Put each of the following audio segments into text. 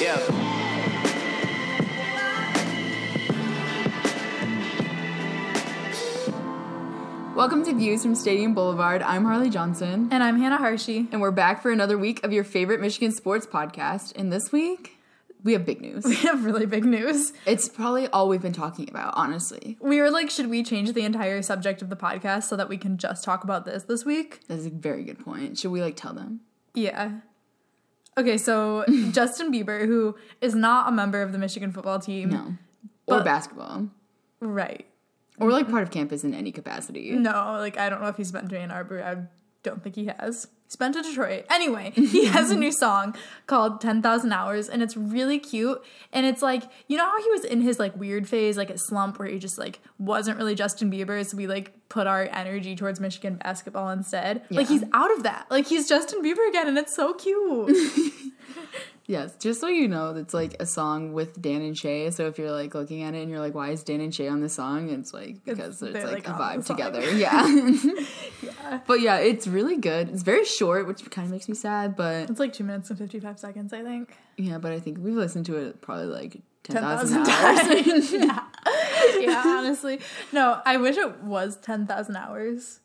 Yeah. Welcome to Views from Stadium Boulevard. I'm Harley Johnson, And I'm Hannah Harshey. and we're back for another week of your favorite Michigan sports podcast. And this week, we have big news. We have really big news. It's probably all we've been talking about, honestly. We were like, should we change the entire subject of the podcast so that we can just talk about this this week? That's a very good point. Should we like tell them? Yeah. Okay, so Justin Bieber, who is not a member of the Michigan football team. No. Or But- basketball. Right. Or like part of campus in any capacity. No, like I don't know if he's been to Ann Arbor. I don't think he has. He's been to Detroit. Anyway, he has a new song called 10,000 Hours and it's really cute. And it's like, you know how he was in his like weird phase, like a slump where he just like wasn't really Justin Bieber. So we like put our energy towards Michigan basketball instead. Like he's out of that. Like he's Justin Bieber again and it's so cute. Yes, just so you know, it's like a song with Dan and Shay. So if you're like looking at it and you're like, why is Dan and Shay on this song? It's like because it's, they're, like, like, a vibe together. Yeah. yeah. But yeah, it's really good. It's very short, which kind of makes me sad. But it's like two minutes and 55 seconds, I think. yeah, but I think we've listened to it probably like 10,000 10,000 hours. times. yeah. yeah, honestly. No, I wish it was 10,000 hours.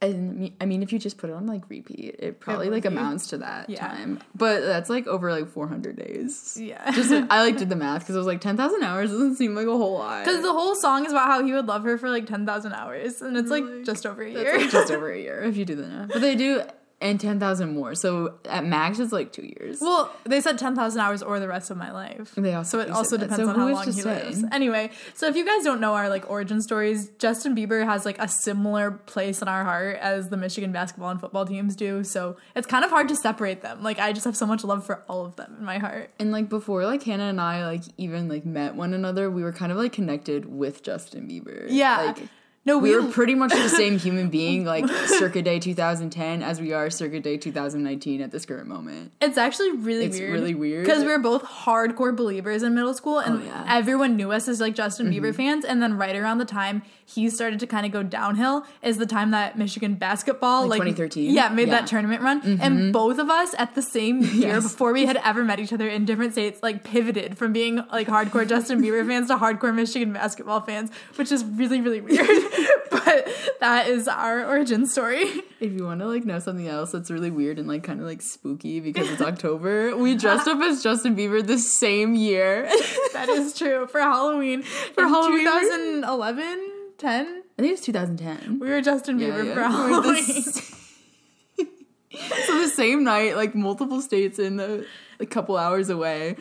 And I mean, if you just put it on like repeat, it probably would like amounts to that Yeah. time. But that's like over like 400 days. Yeah. Just I like did the math because I was like 10,000 hours doesn't seem like a whole lot. Because the whole song is about how he would love her for like 10,000 hours. And it's like just over a That's year. like just over a year if you do the math. But they do and 10,000 more. So at max it's like 2 years. well, they said 10,000 hours or the rest of my life. They also So it also depends So on how long he say? lives. Anyway, so if you guys don't know our like origin stories, Justin Bieber has like a similar place in our heart as the Michigan basketball and football teams do. So it's kind of hard to separate them. Like I just have so much love for all of them in my heart. And like before like Hannah and I like even like met one another, we were kind of like connected with Justin Bieber. Yeah. Like No, we we, were pretty much the same human being like circa day 2010 as we are circa day 2019 at this current moment. It's actually really It's weird. really weird. Because we were both hardcore believers in middle school and Oh, yeah. Mm-hmm. everyone knew us as like Justin Bieber fans. And then right around the time he started to kind of go downhill is the time that Michigan basketball, Like like, 2013? Yeah, made Yeah. Mm-hmm. that tournament run. And both of us at the same year Yes. before we had ever met each other in different states, like pivoted from being like hardcore Justin Bieber fans to hardcore Michigan basketball fans, which is really, really weird. but that is our origin story. If you want to like know something else that's really weird and like kind of like spooky because it's October, we dressed up as Justin Bieber the same year. That is true. For Halloween. For Halloween. 2011, 10, I think it was 2010. we were Justin Bieber yeah. for We were the Halloween. So the same night, like multiple states in the a couple hours away,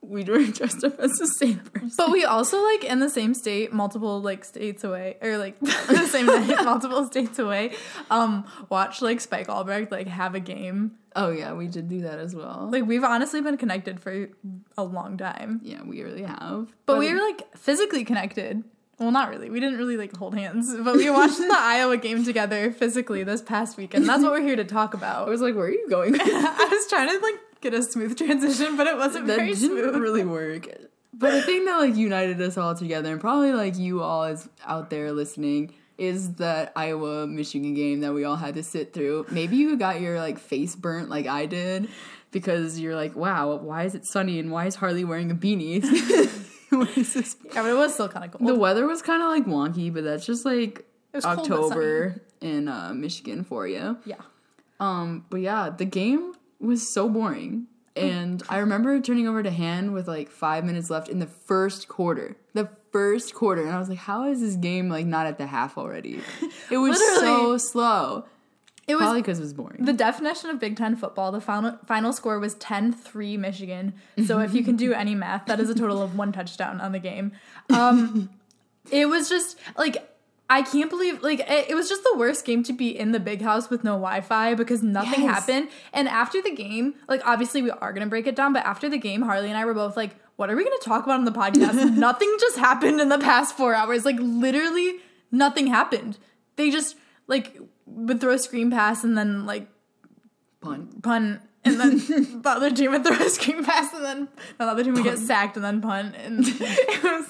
we were dressed up as the same person. But we also like in the same state, multiple like states away, or like the same night, multiple states away. Um, watch like Spike Albrecht like have a game. Oh yeah, we did do that as well. Like we've honestly been connected for a long time, yeah, we really have. but we were like physically connected. Well, not really. We didn't really like hold hands, but we watched the Iowa game together physically this past weekend. That's what we're here to talk about. I was like, "Where are you going?" I was trying to like get a smooth transition, but it wasn't very didn't smooth. really work. But the thing that like united us all together, and probably like you all is out there listening, is that Iowa Michigan game that we all had to sit through. Maybe you got your like face burnt like I did because you're like, "Wow, why is it sunny and why is Harley wearing a beanie?" Yeah, but it was still kind of cold. The weather was kind of like wonky, but that's just like October in uh, Michigan for you. yeah. Um, but yeah, the game was so boring. And I remember turning over to Han with like five minutes left in the first quarter. The first quarter. And I was like, how is this game like not at the half already? It was so slow. It was Probably because it was boring. The definition of Big Ten football, the final, final score was 10 3 Michigan. So if you can do any math, that is a total of one touchdown on the game. Um, it was just like, I can't believe, like, it, it was just the worst game to be in the big house with no Wi Fi because nothing Yes. happened. And after the game, like, obviously we are going to break it down, but after the game, Harley and I were both like, what are we going to talk about on the podcast? nothing just happened in the past four hours. Like, literally, nothing happened. They just, like, would throw a screen pass and then, like, pun pun." and then the other team would throw a screen pass and then the other team would get sacked and then punt and it was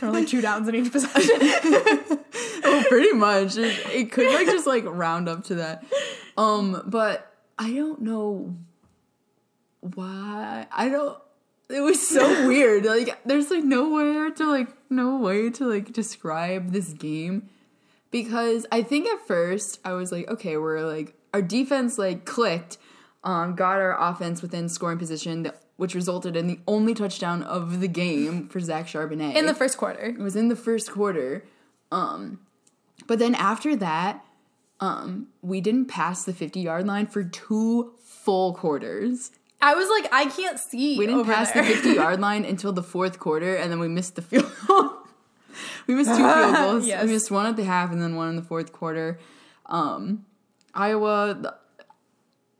there were like two downs in each possession. oh, pretty much. It, it could like just like round up to that. Um, but I don't know why. I don't. it was so weird. Like there's like nowhere to like no way to like describe this game because I think at first I was like, okay, we're like our defense like clicked, um, got our offense within scoring position, that, which resulted in the only touchdown of the game for Zach Charbonnet In the first quarter. it was in the first quarter. Um, but then after that, um, we didn't pass the 50 yard line for two full quarters. I was like, I can't see. We didn't pass there. the 50 yard line until the fourth quarter, and then we missed the field goal. we missed two field goals. Yes. We missed one at the half and then one in the fourth quarter. Um, Iowa,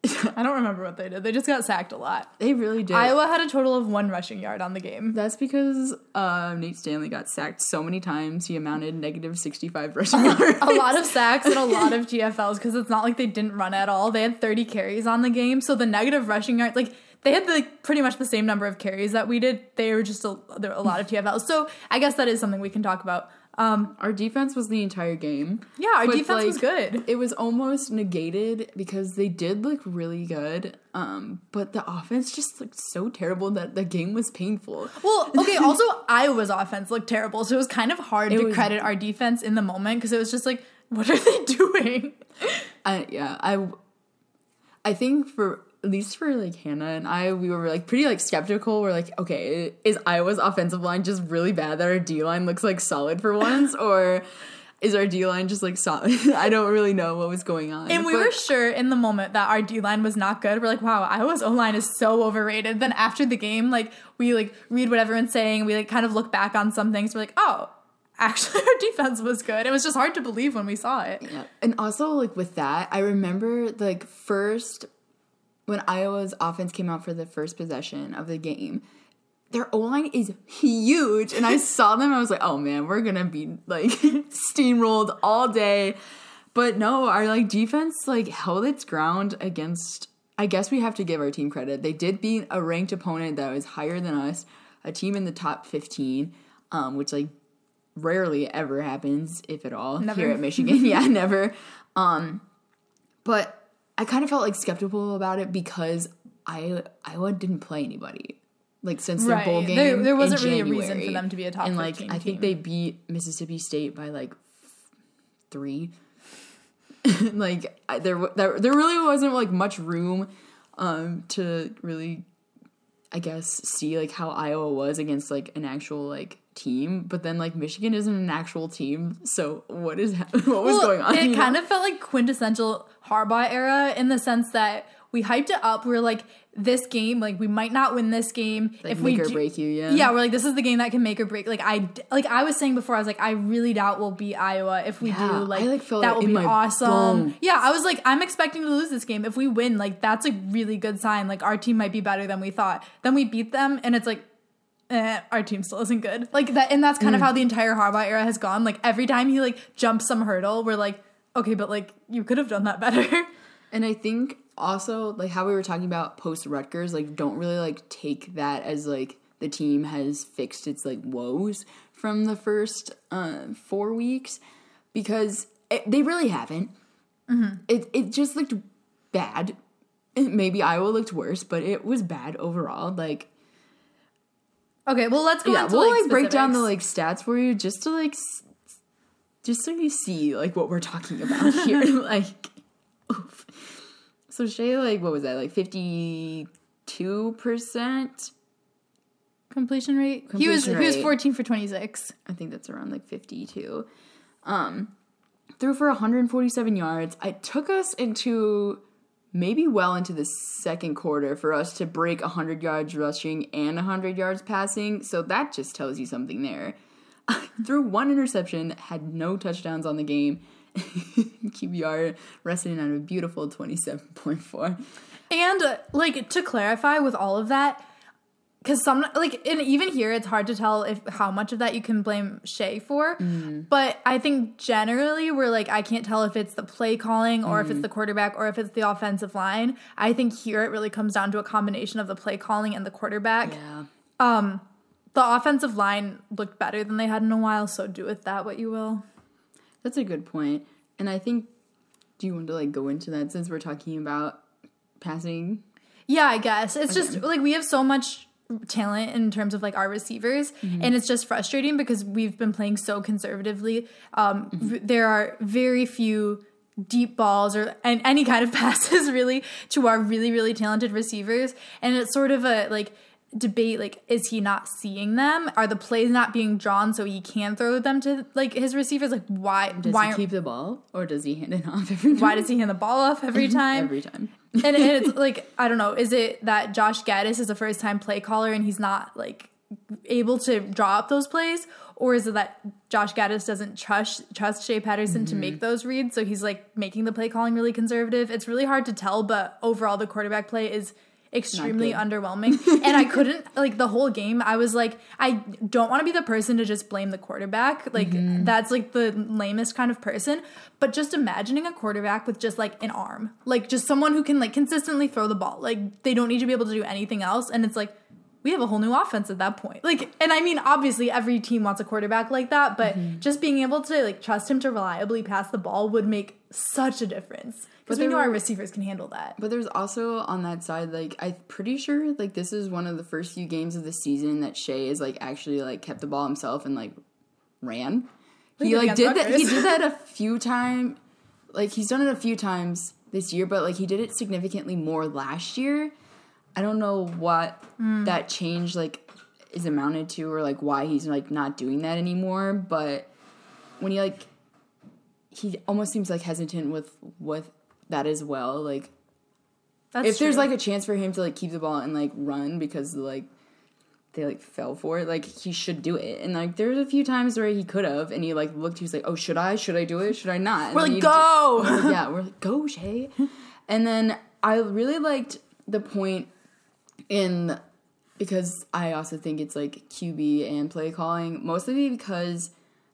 I don't remember what they did. They just got sacked a lot. they really did. Iowa had a total of one rushing yard on the game. That's because uh, Nate Stanley got sacked so many times he amounted negative 65 rushing yards. a lot of sacks and a lot of TFLs because it's not like they didn't run at all. They had 30 carries on the game, so the negative rushing yard, like they had like pretty much the same number of carries that we did. They were just a, there were a lot of TFLs. So I guess that is something we can talk about. Um, Our defense was the entire game. yeah, our defense was good. It was almost negated because they did look really good, um, but the offense just looked so terrible that the game was painful. Well, okay. Also, Iowa's offense looked terrible, so it was kind of hard It to was- credit our defense in the moment because it was just like, what are they doing? I yeah, I I think for at least for like Hannah and I, we were like pretty like skeptical. We're like, okay, is Iowa's offensive line just really bad that our D line looks like solid for once, or is our D line just like solid? I don't really know what was going on. And we But- were sure in the moment that our D line was not good. We're like, wow, Iowa's O line is so overrated. Then after the game, like we like read what everyone's saying, we like kind of look back on some things. We're like, oh, actually our defense was good. It was just hard to believe when we saw it. Yeah. And also like with that, I remember like first when Iowa's offense came out for the first possession of the game, their O line is huge. And I saw them, I was like, oh man, we're gonna be like steamrolled all day. But no, our like defense like held its ground against I guess we have to give our team credit. They did beat a ranked opponent that was higher than us, a team in the top 15, um, which like rarely ever happens, if at all, Never. here at Michigan. yeah, never. Um, but I kind of felt like skeptical about it because I Iowa didn't play anybody like since their bowl game. There- there wasn't really a reason for them to be a top And like 15 I think team. they beat Mississippi State by like three. like I- there, there, there really wasn't like much room um, to really, I guess, see like how Iowa was against like an actual like team. But then like Michigan isn't an actual team, so what is hap- what was Well, going on? It you know? kind of felt like quintessential Harbaugh era in the sense that we hyped it up. We are like, this game, like we might not win this game like if make we or do- break you. Yeah, Yeah, we're like, this is the game that can make or break. Like I, like I was saying before, I was like, I really doubt we'll beat Iowa. If we Yeah, do, like, like, that will be awesome. bones. Yeah, I was like, I'm expecting to lose this game. If we win, like that's a really good sign. Like our team might be better than we thought. Then we beat them, and it's like. Eh, our team still isn't good. Like that, and that's kind Mm. of how the entire Harbaugh era has gone. Like every time he like jumps some hurdle, we're like, okay, but like you could have done that better. And I think also like how we were talking about post Rutgers, like don't really like take that as like the team has fixed its like woes from the first uh, four weeks because it, they really haven't. It it just looked bad. Maybe Iowa looked worse, but it was bad overall. Like okay, well let's go yeah, we'll like, like, break down the like stats for you just to like s- just so you see like what we're talking about here. like, oof. So Shea, like, what was that? Like fifty two percent. completion rate. he was Completion he was 14 for 26. I think that's around like fifty two. Um, threw for one hundred forty seven yards. It took us into maybe well into the second quarter for us to break 100 yards rushing and 100 yards passing. So that just tells you something there. Threw one interception, had no touchdowns on the game. QBR resting on a beautiful 27.4. And uh, like to clarify with all of that, because some like and even here it's hard to tell if how much of that you can blame Shea for. But I think generally we're like I can't tell if it's the play calling or if it's the quarterback or if it's the offensive line. I think here it really comes down to a combination of the play calling and the quarterback. Yeah. Um, the offensive line looked better than they had in a while, so do with that what you will. That's a good point. And I think, do you want to like go into that since we're talking about passing? Yeah, I guess it's just like we have so much talent in terms of like our receivers and it's just frustrating because we've been playing so conservatively um v- there are very few deep balls or and any kind of passes really to our really really talented receivers and it's sort of a like debate like is he not seeing them are the plays not being drawn so he can throw them to like his receivers like why Does why he keep the ball or does he hand it off every time? why does he hand the ball off every time every time? and, and it's like I don't know. Is it that Josh Gattis is a first time play caller and he's not like able to draw up those plays, or is it that Josh Gattis doesn't trust trust Shea Patterson to Mm-hmm. make those reads, so he's like making the play calling really conservative? It's really hard to tell, but overall the quarterback play is extremely underwhelming. And i couldn't like the whole game i was like i don't want to be the person to just blame the quarterback. Like Mm-hmm. that's like the lamest kind of person. But just imagining a quarterback with just like an arm like just someone who can like consistently throw the ball like they don't need to be able to do anything else. And it's like we have a whole new offense at that point like and i mean obviously every team wants a quarterback like that but Mm-hmm. just being able to like trust him to reliably pass the ball would make such a difference because we know our receivers can handle that But there's also on that side, like I'm pretty sure, like this is one of the first few games of the season that Shea is like actually like kept the ball himself and like ran. He did like did that. He did that a few times. Like he's done it a few times this year, but like he did it significantly more last year. I don't know what Hmm. that change like is amounted to or like why he's like not doing that anymore. But when he like he almost seems like hesitant with with that as well. Like that's if there's like a chance for him to like keep the ball and like run because like they like fell for it, like he should do it. And like there's a few times where he could have, and he like looked, he was like, "Oh, should I? Should I do it? Should I not?" And we're like go just- yeah, we're like, "Go, Shea." And then I really liked the point in because I also think it's like QB and play calling, mostly because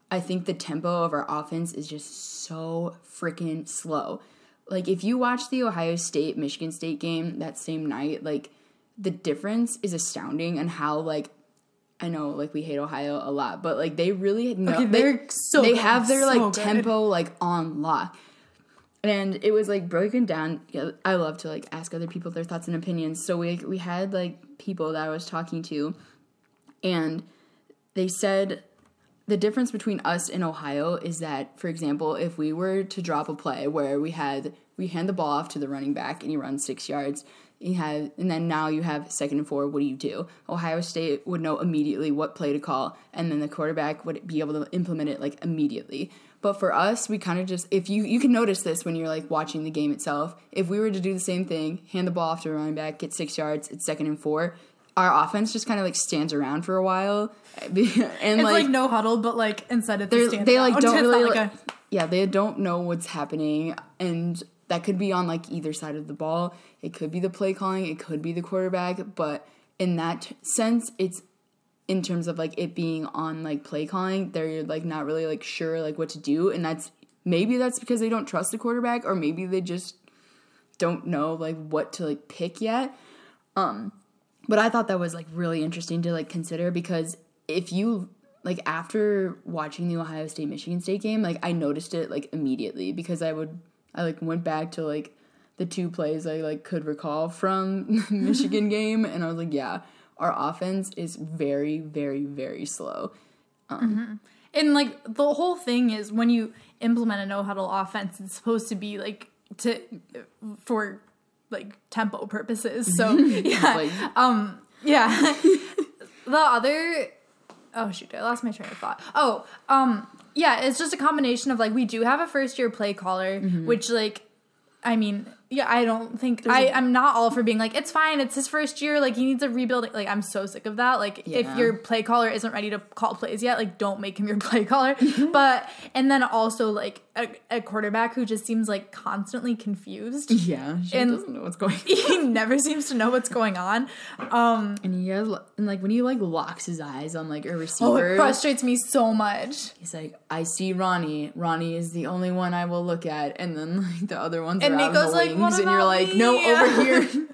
I think the tempo of our offense is just so freaking slow. Like if you watch the Ohio State Michigan State game that same night, like the difference is astounding and how like I know like we hate Ohio a lot, but like they really know Okay, they, they're so they good, have their so like good. tempo like on lock. And it was like broken down. I love to like ask other people their thoughts and opinions. So we we had like people that I was talking to, and they said the difference between us and Ohio is that, for example, if we were to drop a play where we had we hand the ball off to the running back and he runs six yards, you have and then now you have second and four. What do you do? Ohio State would know immediately what play to call, and then the quarterback would be able to implement it like immediately. But for us, we kind of just if you you can notice this when you're like watching the game itself. If we were to do the same thing, hand the ball off to a running back, get six yards, it's second and four. Our offense just kind of like stands around for a while, and it's like, no huddle but like instead of a they're, they like don't really like like, a- yeah they don't know what's happening and that could be on like either side of the ball it could be the play calling it could be the quarterback but in that sense it's in terms of like it being on like play calling they're like not really like sure like what to do and that's maybe that's because they don't trust the quarterback or maybe they just don't know like what to like pick yet. Um but i thought that was like really interesting to like consider because if you like after watching the ohio state michigan state game like i noticed it like immediately because i would i like went back to like the two plays i like could recall from the michigan game and i was like yeah our offense is very very very slow. And like the whole thing is when you implement a no huddle offense it's supposed to be like to for like tempo purposes. So yeah. Like um yeah. The other oh shoot i lost my train of thought. Oh um yeah it's just a combination of like we do have a first year play caller which like i mean yeah i don't think i a- i'm not all for being like it's fine it's his first year like he needs a rebuild like i'm so sick of that. Like if your play caller isn't ready to call plays yet like don't make him your play caller. But and then also like a, a quarterback who just seems like constantly confused yeah she And- doesn't know what's going on he never seems to know what's going on um and he has and like when he like locks his eyes on like a receiver, oh it frustrates me so much He's like, I see Ronnie. Ronnie is the only one I will look at, and then like the other ones And are out in the like, wings, "What and you're like, me?" no, over here.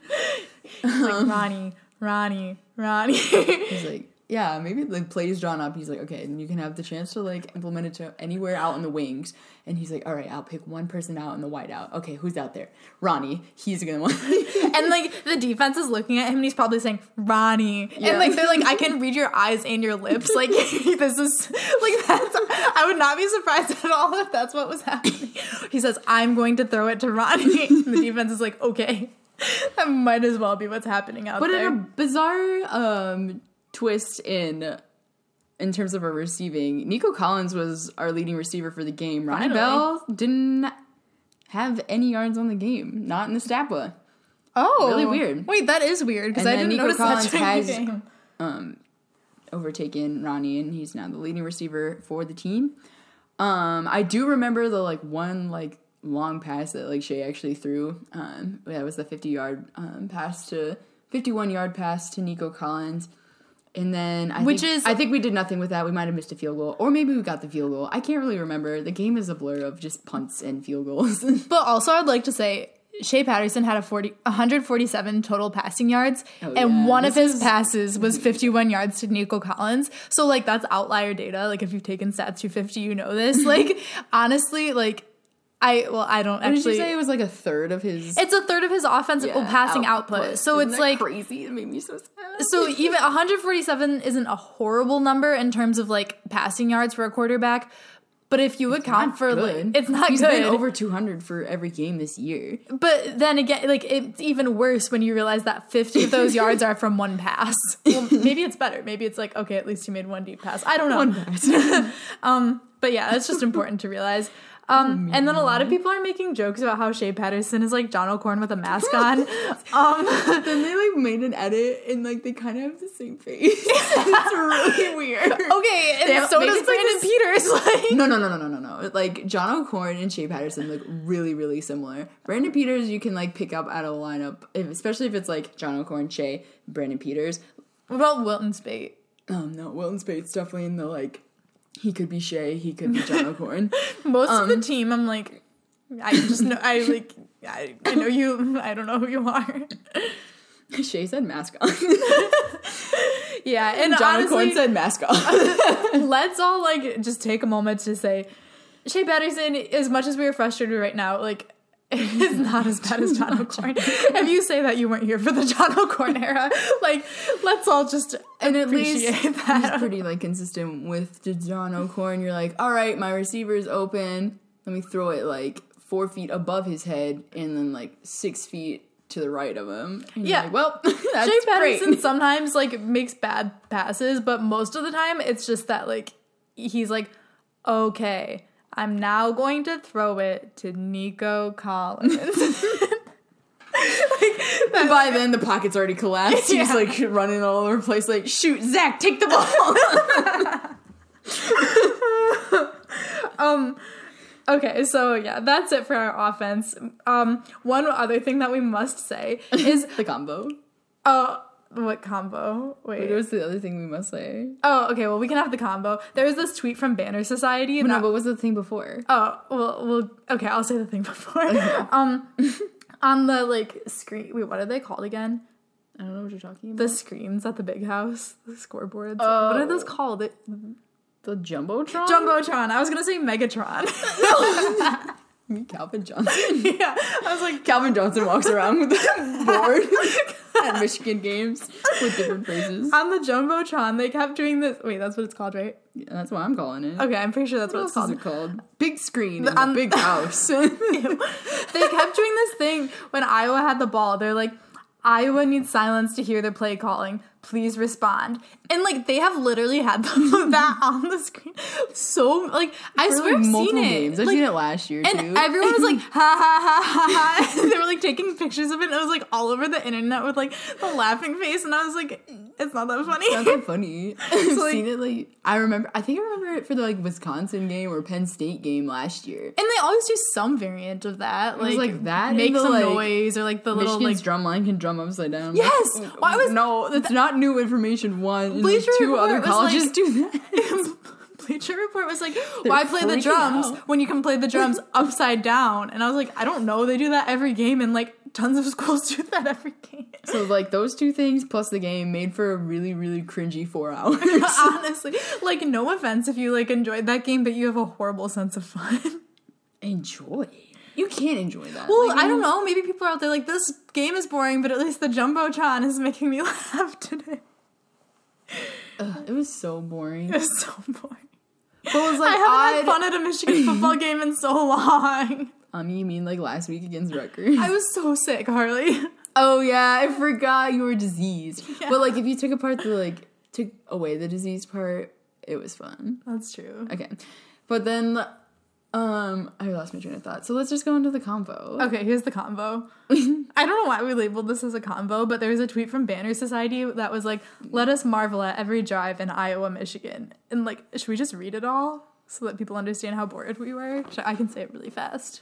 It's like Ronnie Ronnie Ronnie He's like, yeah, maybe the play is drawn up. He's like, okay, and you can have the chance to like implement it to anywhere out in the wings. And he's like, all right, I'll pick one person out in the wide out. Okay, who's out there? Ronnie. He's gonna want. and like the defense is looking at him and he's probably saying Ronnie. Yeah. And like they're like, I can read your eyes and your lips. Like this is like that's I would not be surprised at all if that's what was happening. He says, I'm going to throw it to Ronnie. the defense is like, okay. That might as well be what's happening out but there. in a bizarre um, twist in in terms of our receiving, Nico Collins was our leading receiver for the game. Ronnie Finally. Bell didn't have any yards on the game, not in the stat book. oh, really weird. Wait, that is weird because I didn't Nico notice Collins that has- game. um, overtaken Ronnie, and he's now the leading receiver for the team. Um, I do remember the like one like long pass that like Shea actually threw. Um, that was the fifty yard um, pass to fifty one yard pass to Nico Collins. And then I Which think, is- I think we did nothing with that. We might have missed a field goal, or maybe we got the field goal. I can't really remember. The game is a blur of just punts and field goals. But also, I'd like to say Shea Patterson had a 40, 147 total passing yards, Oh, and yeah. one of his is- passes was 51 yards to Nico Collins. So, like, that's outlier data. Like, if you've taken Stats 250, you know this. Like, honestly, like, I, well, I don't What did actually. you say it was like a third of his it's a third of his offensive yeah, passing output. So Isn't it's like crazy. It made me so sad. so even 147 isn't a horrible number in terms of like passing yards for a quarterback. But if you account Not for good. like it's not He's good. been over 200 for every game this year. But then again, like it's even worse when you realize that 50 of those yards are from one pass. Well, maybe it's better. Maybe it's like, okay, at least you made one deep pass. I don't know. One pass. Um, but yeah, it's just important to realize. Um, and then a lot of people are making jokes about how Shea Patterson is like John O'Korn with a mask on. Um, then they like made an edit and like they kind of have the same face. it's really weird. okay, and have- so does Brandon Peters. Like, No, no, no, no, no, no, no. Like John O'Korn and Shea Patterson look really, really similar. Brandon Peters, you can like pick up out of a lineup, if, especially if it's like John O'Korn, Shea, Brandon Peters. what about Wilton Speight? Um, no, Wilton Speight's definitely in the like. He could be Shea. He could be John O'Korn. Most of Um, the team, I'm like, I just know, I like, I, I know you, I don't know who you are. Shea said mask on. Yeah, and John honestly, O'Corn said mask on. let's all like just take a moment to say Shea Patterson, as much as we are frustrated right now, like is not as bad as John O'Korn. if you say that you weren't here for the John O'Korn era, like let's all just and at least appreciate he's that. pretty like consistent with the John O'Korn. You're like, all right, my receiver's open. Let me throw it like four feet above his head and then like six feet to the right of him. And you're Yeah. like, well, that's Shea Patterson great. sometimes like makes bad passes, but most of the time it's just that like he's like, okay, I'm now going to throw it to Nico Collins. By then, the pocket's already collapsed. He's like running all over the place, like, shoot, Zach, take the ball. Um okay, so yeah, that's it for our offense. Um one other thing that we must say is the combo. uh what combo? Wait. What was the other thing we must say? Oh, okay, well we can have the combo. There was this tweet from Banner Society No, that- what was the thing before? Oh, well, well, okay, I'll say the thing before. um, on the like screen. Wait, what are they called again? I don't know what you're talking about. The screens at the big house, the scoreboards. What are those Oh. called? It, The Jumbotron? Jumbotron. I was gonna say Megatron. Calvin Johnson. yeah, I was like, Calvin Johnson walks around with a board at Michigan games with different phrases. on the Jumbotron, they kept doing this. Wait, that's what it's called, right? Yeah, that's what I'm calling it. Okay, I'm pretty sure that's What what, it's called. it called? Big screen in um, big house. they kept doing this thing when Iowa had the ball. They're like, Iowa needs silence to hear their play calling. Please respond. And like they have literally had that on the screen. So like I For, swear like, I've seen games. it. I've Like, seen it last year and too. everyone was like, ha ha ha ha ha. They were like taking pictures of it. And it was like all over the internet with like the laughing face. And I was like, it's not that funny. It's not that funny. I've like- seen it like I remember. I think I remember it for the like Wisconsin game or Penn State game last year. And they always do some variant of that. Like, like that and Make the, some like, noise or like the little like drum line can drum upside down. Yes! Why was- no? That's not new information. One, Bleacher two Report other colleges like- do that. Bleacher Report was like, why play the drums out. when you can play the drums upside down? And I was like, I don't know. They do that every game and like tons of schools do that every game. So like those two things plus the game made for a really really cringy four hours. Honestly, like no offense if you like enjoyed that game, but you have a horrible sense of fun. enjoy. You can't enjoy that. Well, Like, I don't know. Maybe people are out there like this game is boring, but at least the jumbotron is making me laugh today. ugh, it was so boring. It was so boring. But it was I like haven't odd. had fun at a Michigan football game in so long. Um, you mean like last week against Rutgers? I was so sick, Harley. oh yeah, I forgot you were diseased. Yeah. But like if you took apart the like took away the disease part, it was fun. That's true. Okay, but then um I lost my train of thought. So let's just go into the combo. Okay, here's the combo. I don't know why we labeled this as a combo, but there was a tweet from Banner Society that was like, "Let us marvel at every drive in Iowa, Michigan." And like, should we just read it all so that people understand how bored we were? Should- I can say it really fast.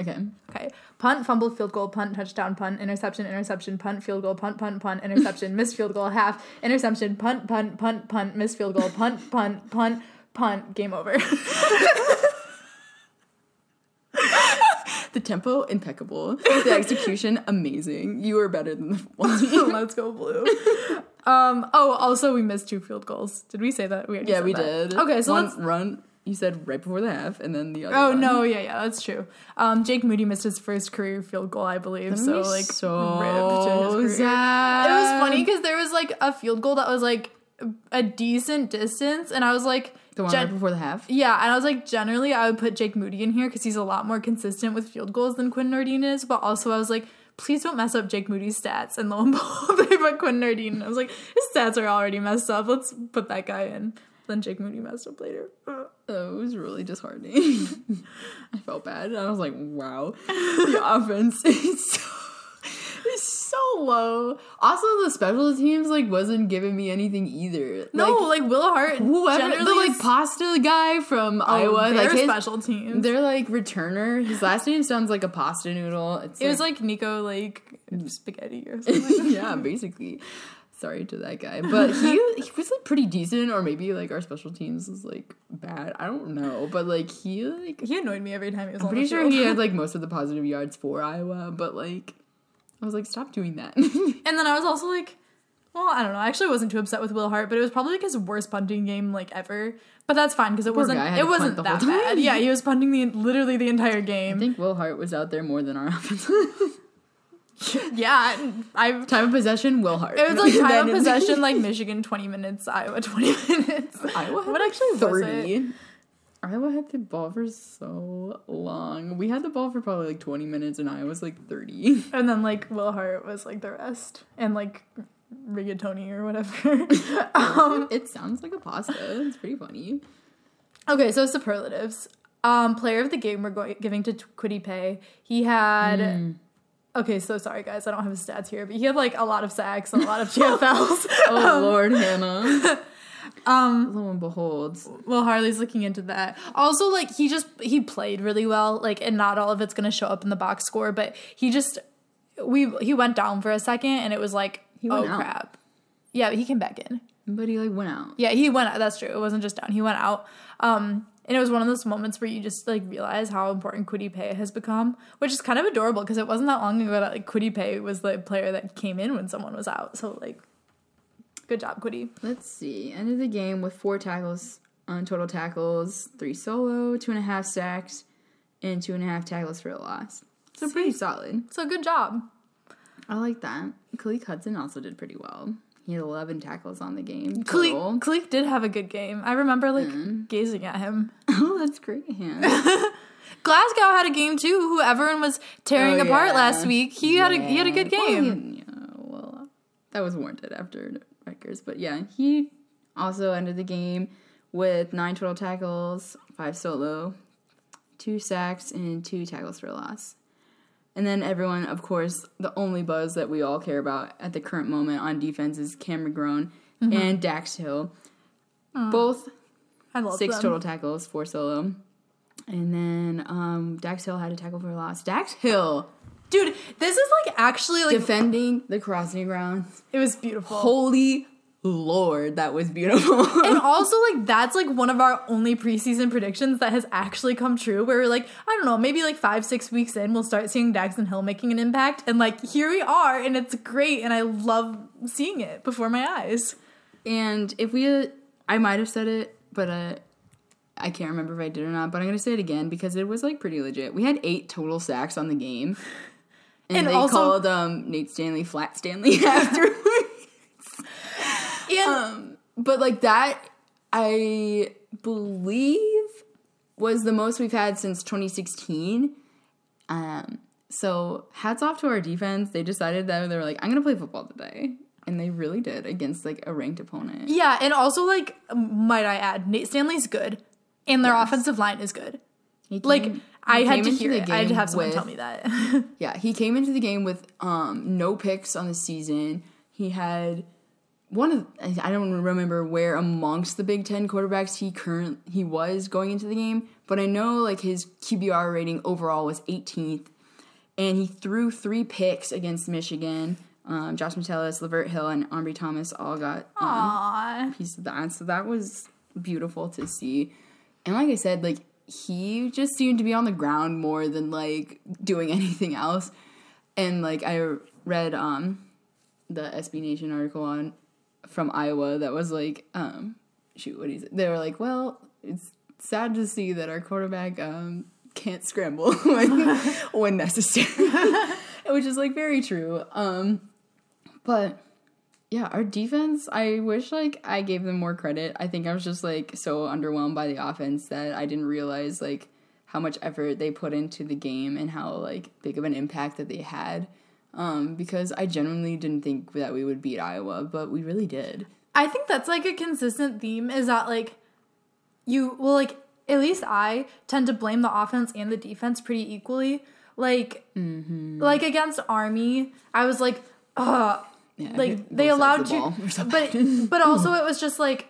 Okay. Okay. Punt, fumble, field goal, punt, touchdown, punt, interception, interception, punt, field goal, punt, punt, punt, interception, missed field goal, half, interception, punt, punt, punt, punt, missed field goal, punt, punt, punt, punt, game over. The tempo impeccable. The execution amazing. You were better than the one. Let's go blue. Um. Oh, also we missed two field goals. Did we say that? We Yeah, we that. did. Okay, so one let's. run. You said right before the half, and then the other. Oh one. no, yeah, yeah, that's true. Um, Jake Moody missed his first career field goal, I believe. That So like, so rip to his career. sad. It was funny because there was like a field goal that was like a decent distance, and I was like, The one gen- right before the half. yeah, and I was like, generally, I would put Jake Moody in here because he's a lot more consistent with field goals than Quinn Nordin is. But also, I was like, please don't mess up Jake Moody's stats. And lo and behold, they put Quinn Nordin. And I was like, his stats are already messed up. Let's put that guy in. Then Jake Moody messed up later. Oh, it was really disheartening. I felt bad. I was like, wow, the offense is so, is so low. Also, the special teams like wasn't giving me anything either. No, like, like, Will Hart. whoever the like is- pasta guy from Oh, Iowa, like his, special teams. they're like returner. His last name sounds like a pasta noodle. It's It was like Nico like spaghetti or something. yeah, basically. Sorry to that guy, but he he was like pretty decent, or maybe like our special teams was like bad. I don't know, but like he like he annoyed me every time he was I'm on pretty sure he had like most of the positive yards for Iowa, but like I was like, stop doing that. and then I was also like, well, I don't know. I actually wasn't too upset with Will Hart, but it was probably like his worst punting game like ever. But that's fine because it Poor wasn't it wasn't that bad. Yeah, he was punting the literally the entire game. I think Will Hart was out there more than our offense. yeah, I. time of possession, Will Hart. It was like time of possession, like Michigan twenty minutes, Iowa twenty minutes. Iowa What actually was it? Iowa had the ball for so long. We had the ball for probably like 20 minutes, and I was like 30. And then like Will Hart was like the rest, and like rigatoni or whatever. um, it sounds like a pasta. It's pretty funny. Okay, so superlatives. Um, player of the game we're going giving to Kwity Paye. He had. Hmm. Okay, so sorry guys, I don't have his stats here, but he had like a lot of sacks and a lot of GFLs. Oh Lord, Hannah. Um, Lo and behold, Will Harley's looking into that. Also, like he just he played really well. Like, and not all of it's gonna show up in the box score, but he just we he went down for a second, and it was like, He oh out. crap. Yeah, but he came back in. but he like went out. Yeah, he went out. That's true. It wasn't just down. He went out. Um, and it was one of those moments where you just like realize how important Kwity Paye has become, which is kind of adorable because it wasn't that long ago that like Kwity Paye was the player that came in when someone was out. So like, good job, Kwity. Let's see. Ended the game with four tackles on total tackles, three solo, two and a half sacks, and two and a half tackles for a loss. So pretty solid. So good job. I like that. Khaleke Hudson also did pretty well. He had 11 tackles on the game. Khaleke, total. Khaleke did have a good game. I remember like mm. gazing at him. Oh, that's great. Glasgow had a game too. Who everyone was tearing Oh, apart yeah. last week. He had a he had a good game. he- yeah, well, that was warranted after Rutgers, but yeah, he also ended the game with nine total tackles, five solo, two sacks, and two tackles for a loss. And then everyone, of course, the only buzz that we all care about at the current moment on defense is Cameron Grown Mm-hmm. and Dax Hill. Both six them. total tackles, four solo. And then um, Dax Hill had a tackle for a loss. Dax Hill Dude, this is like actually like defending the crossing grounds. it was beautiful. Holy lord, that was beautiful. and also like that's like one of our only preseason predictions that has actually come true where we're like i don't know maybe like five six weeks in we'll start seeing daxton hill making an impact and like here we are and it's great and i love seeing it before my eyes and if we, I might have said it, but uh, I can't remember if I did or not. But I'm gonna say it again because it was like pretty legit. We had eight total sacks on the game, and, And they also- called um, Nate Stanley Flat Stanley afterwards. and um, but like that, I believe was the most we've had since 2016. Um, so hats off to our defense. They decided that they were like, I'm gonna play football today, and they really did against like a ranked opponent. yeah and also like might i add nate stanley's good and their offensive line is good like i had to hear the it i had to have someone with- tell me that Yeah, he came into the game with um, no picks on the season. He had one of I don't remember where amongst the Big Ten quarterbacks he current he was going into the game, but I know like his QBR rating overall was 18th, and he threw three picks against Michigan. Um, Josh Metellus, Lavert Hill, and Ambry Thomas all got um, Aww. piece of that. So that was beautiful to see. And like I said, like he just seemed to be on the ground more than like doing anything else. And like I read um the SB Nation article on from Iowa that was like um shoot what is it? They were like, well, it's sad to see that our quarterback um can't scramble when, when necessary, which is like very true. Um, but yeah, our defense, I wish like I gave them more credit. I think I was just like so underwhelmed by the offense that I didn't realize like how much effort they put into the game and how like big of an impact that they had. Um, because I genuinely didn't think that we would beat Iowa, but we really did. I think that's like a consistent theme is that like you well like at least I tend to blame the offense and the defense pretty equally. Like Mm-hmm. like against Army, I was like, uh Yeah, like they allowed the ball to were so but but also it was just like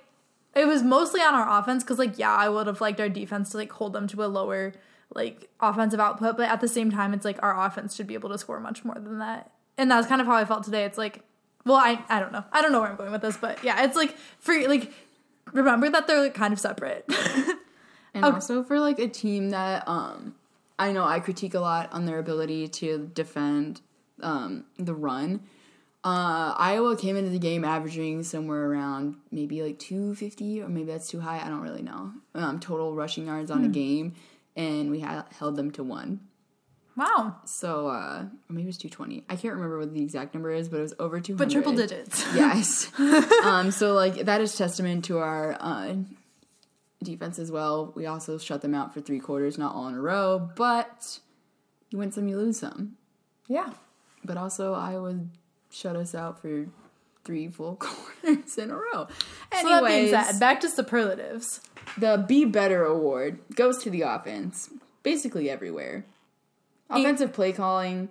it was mostly on our offense because like yeah, I would have liked our defense to like hold them to a lower like offensive output, but at the same time it's like our offense should be able to score much more than that. And that's kind of how I felt today. It's like well, I I don't know. I don't know where I'm going with this, but yeah, it's like for like remember that they're like kind of separate. And Okay. also for like a team that um I know I critique a lot on their ability to defend um the run. Uh Iowa came into the game averaging somewhere around maybe like 250 or maybe that's too high, I don't really know. Um total rushing yards Hmm. on a game and we ha- held them to 1. wow. So uh or maybe it was 220. I can't remember what the exact number is, but it was over 200. But triple digits. Yes. um, so like that is testament to our uh, defense as well. We also shut them out for three quarters, not all in a row, but you win some, you lose some. Yeah. But also Iowa shut us out for three full quarters in a row. So that being said, back to superlatives. the Be Better award goes to the offense, basically everywhere. Offensive play calling,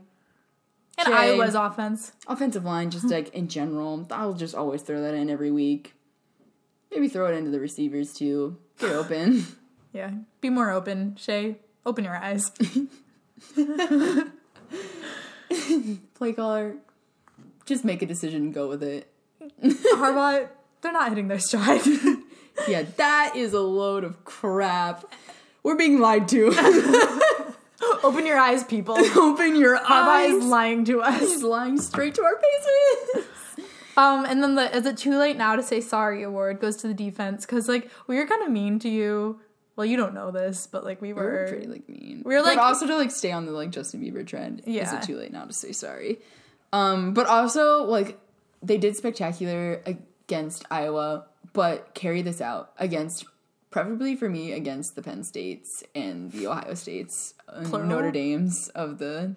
And Jay. Iowa's offense. offensive line, just like in general. I'll just always throw that in every week. Maybe throw it into the receivers too. Get open. Yeah. Be more open, Shea. Open your eyes. Play caller. Just make a decision and go with it. Harbaugh, they're not hitting their stride. Yeah, that is a load of crap. We're being lied to. Open your eyes, people. open your Harbaugh eyes. is lying to us. He's lying straight to our faces. Um, and then the is it too late now to say sorry award goes to the defense because like we were kind of mean to you. Well, you don't know this, but like we We're were. pretty like mean. We're, like- but also to like stay on the like Justin Bieber trend. Yeah, Is it too late now to say sorry? Um, but also like they did spectacular against Iowa, but carry this out against preferably for me against the Penn States and the Ohio States, and Plural? Notre Dames of the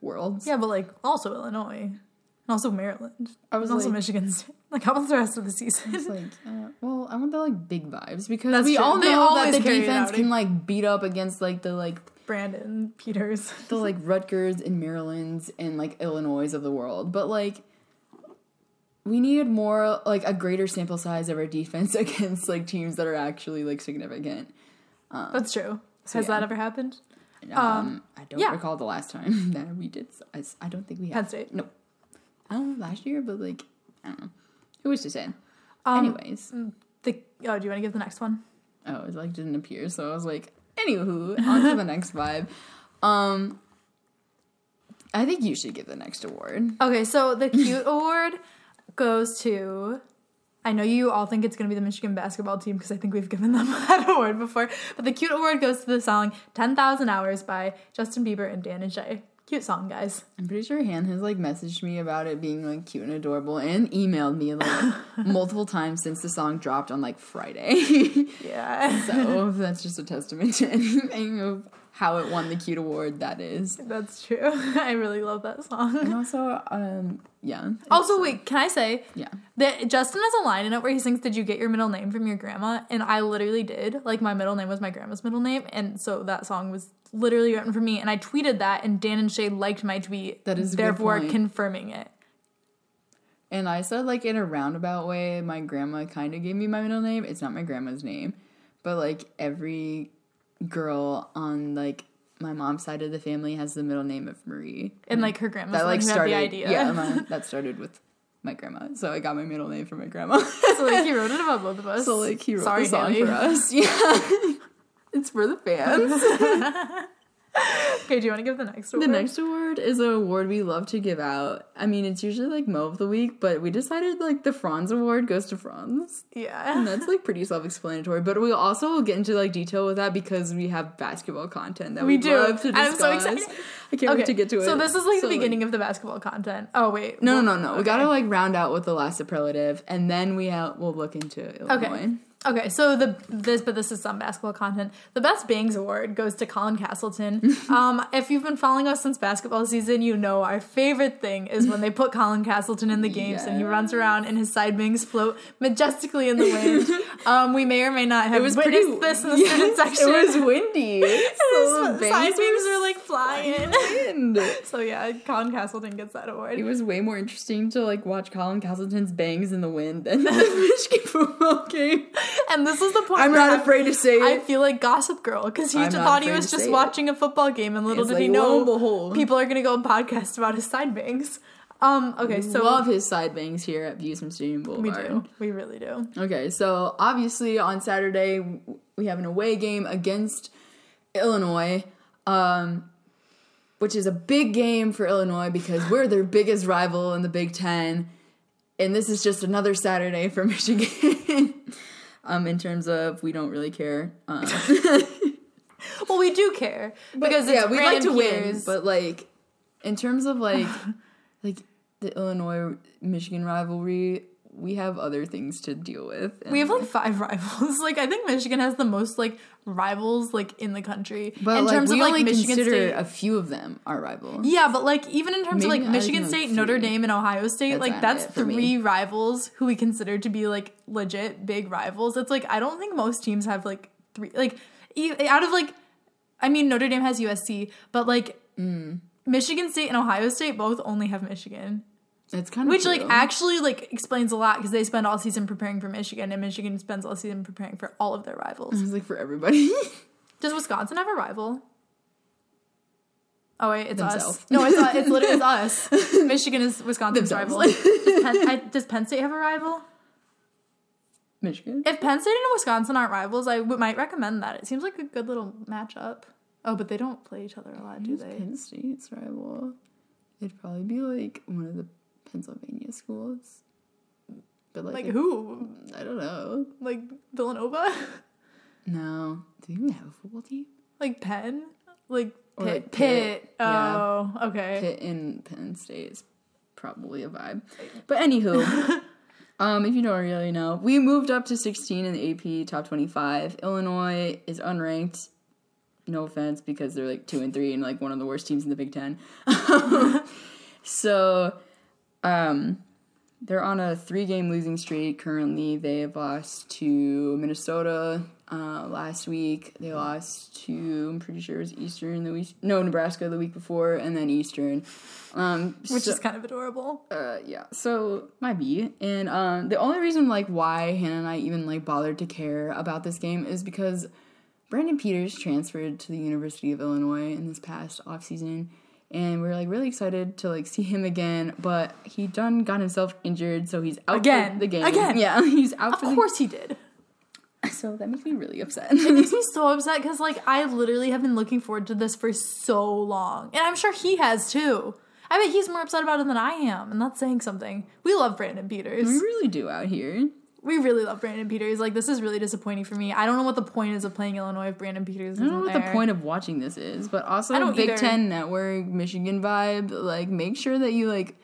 world. yeah, but like also Illinois, and also Maryland, I was and also like- Michigan. State. Like how about the rest of the season? It's like, uh, well, I want the like big vibes because That's we true. all know that the defense can like beat up against like the like Brandon Peters. the like Rutgers and Maryland's and like Illinois of the world, but like we need more like a greater sample size of our defense against like teams that are actually like significant. That's true. Has yeah. that ever happened? Um, I don't yeah. recall the last time that we did. I don't think we Penn have. State. No, I don't know last year, but like I don't know. Who was to say? Um, Anyways, The, oh, do you want to give the next one? oh, it like didn't appear, so I was like, anywho, on to the next vibe. Um, I think you should give the next award. Okay, so the cute award goes to. I know you all think it's going to be the Michigan basketball team because I think we've given them that award before. But the cute award goes to the song 10,000 Hours by Justin Bieber and Dan and Shay. Cute song, guys. I'm pretty sure Han has like messaged me about it being like cute and adorable and emailed me like multiple times since the song dropped on like Friday. Yeah. so that's just a testament to anything of how it won the cute award that is. That's true. I really love that song. And also, um, yeah. Also, wait, can I say Yeah. that Justin has a line in it where he sings, Did you get your middle name from your grandma? And I literally did. Like, my middle name was my grandma's middle name. And so that song was literally written for me. And I tweeted that, and Dan and Shay liked my tweet. That is therefore confirming it. And I said like in a roundabout way, my grandma kind of gave me my middle name. It's not my grandma's name, but like every girl on like my mom's side of the family has the middle name of Marie. And like her grandma's that like started. the idea. Yeah, my, that started with my grandma. So I got my middle name from my grandma. so like he wrote it about both of us. so like he wrote Sorry, the song Haley. for us. Yeah, it's for the fans. Okay, do you want to give the next award? The next award is an award we love to give out. I mean, it's usually like Mo of the Week, but we decided like the Franz Award goes to Franz. Yeah. And that's like pretty self-explanatory, but we also will get into like detail with that because we have basketball content that We we do. love to discuss. I'm so excited. I can't wait to get to it. So this is like So, the beginning of the basketball content. Oh wait. No, well, no, no, no. We gotta like round out with the last superlative, and then we ha- we'll look into Illinois. Okay. Okay, so the this but this is some basketball content. The best bangs award goes to Colin Castleton. um, if you've been following us since basketball season, you know our favorite thing is when they put Colin Castleton in the games and he runs around and his side bangs float majestically in the wind. um, we may or may not have It was witnessed pretty. this in the Yes, student section. It was windy. so His the side bangs were like flying. Wind. so yeah, Colin Castleton gets that award. It was way more interesting to like watch Colin Castleton's bangs in the wind than the Michigan football game. And this is the point. I'm where not afraid to say I it. feel like Gossip Girl because he I'm just not thought he was just say it. watching a football game, and little It's did he like, lo know behold. people are gonna go and podcast about his side bangs. Um. Okay. So love his side bangs here at Views from Stadium Boulevard. we do. We really do. Okay, so obviously on Saturday we have an away game against Illinois, um, which is a big game for Illinois because we're their biggest rival in the Big Ten, and this is just another Saturday for Michigan. um, in terms of we don't really care. Um, Well, we do care because it's yeah, we'd like to win, but like in terms of like like the Illinois Michigan rivalry, we have other things to deal with. we have like five rivals. Like I think Michigan has the most like rivals like in the country But in like, terms we of like only Michigan consider State. a few of them our rival. Yeah, but like even in terms Maybe of like Michigan State, Notre three. Dame, and Ohio State, That's like that's for me. three rivals who we consider to be like legit big rivals. It's like I don't think most teams have like three like out of like I mean Notre Dame has USC, but like Mm. Michigan State and Ohio State both only have Michigan. It's kind of Which like actually like explains a lot because they spend all season preparing for Michigan and Michigan spends all season preparing for all of their rivals. it's like for everybody. Does Wisconsin have a rival? Oh wait, it's us. No, it's us. It's literally it's us. Michigan is Wisconsin's Themselves. rival. Does Penn, I, does Penn State have a rival? Michigan. If Penn State and Wisconsin aren't rivals, I w- might recommend that. It seems like a good little matchup. Oh, but they don't play each other a lot, do Who's they? Penn State's rival? It'd probably be like one of the Pennsylvania schools. But like, Like it- who? I don't know. Like Villanova? No. Do you even have a football team? like Penn? Like Pitt? like, Pitt. Pitt, yeah. Oh, okay. Pitt and Penn State is probably a vibe. But anywho, um, if you don't really know, we moved up to 16 in the AP top 25. Illinois is unranked. No offense, because they're like two and three and like one of the worst teams in the Big Ten. so, um, they're on a three-game losing streak currently. They have lost to Minnesota uh, last week. They lost to I'm pretty sure it was Eastern the week no Nebraska the week before, and then Eastern. Um, Which so- is kind of adorable. uh, yeah. So my B, and um, the only reason like why Hannah and I even like bothered to care about this game is because Brandon Peters transferred to the University of Illinois in this past offseason, and we are like really excited to like see him again. But he done got himself injured, so he's out Again. for the game. Again. yeah, he's out Of course he did. So that makes me really upset. It makes me so upset because like I literally have been looking forward to this for so long, and I'm sure he has too. I bet he's more upset about it than I am, and that's saying something. We love Brandon Peters. we really do out here. We really love Brandon Peters. Like this is really disappointing for me. I don't know what the point is of playing Illinois if Brandon Peters I don't know what there. the point of watching this is, but also Big either. Ten Network, Michigan vibe. Like, make sure that you like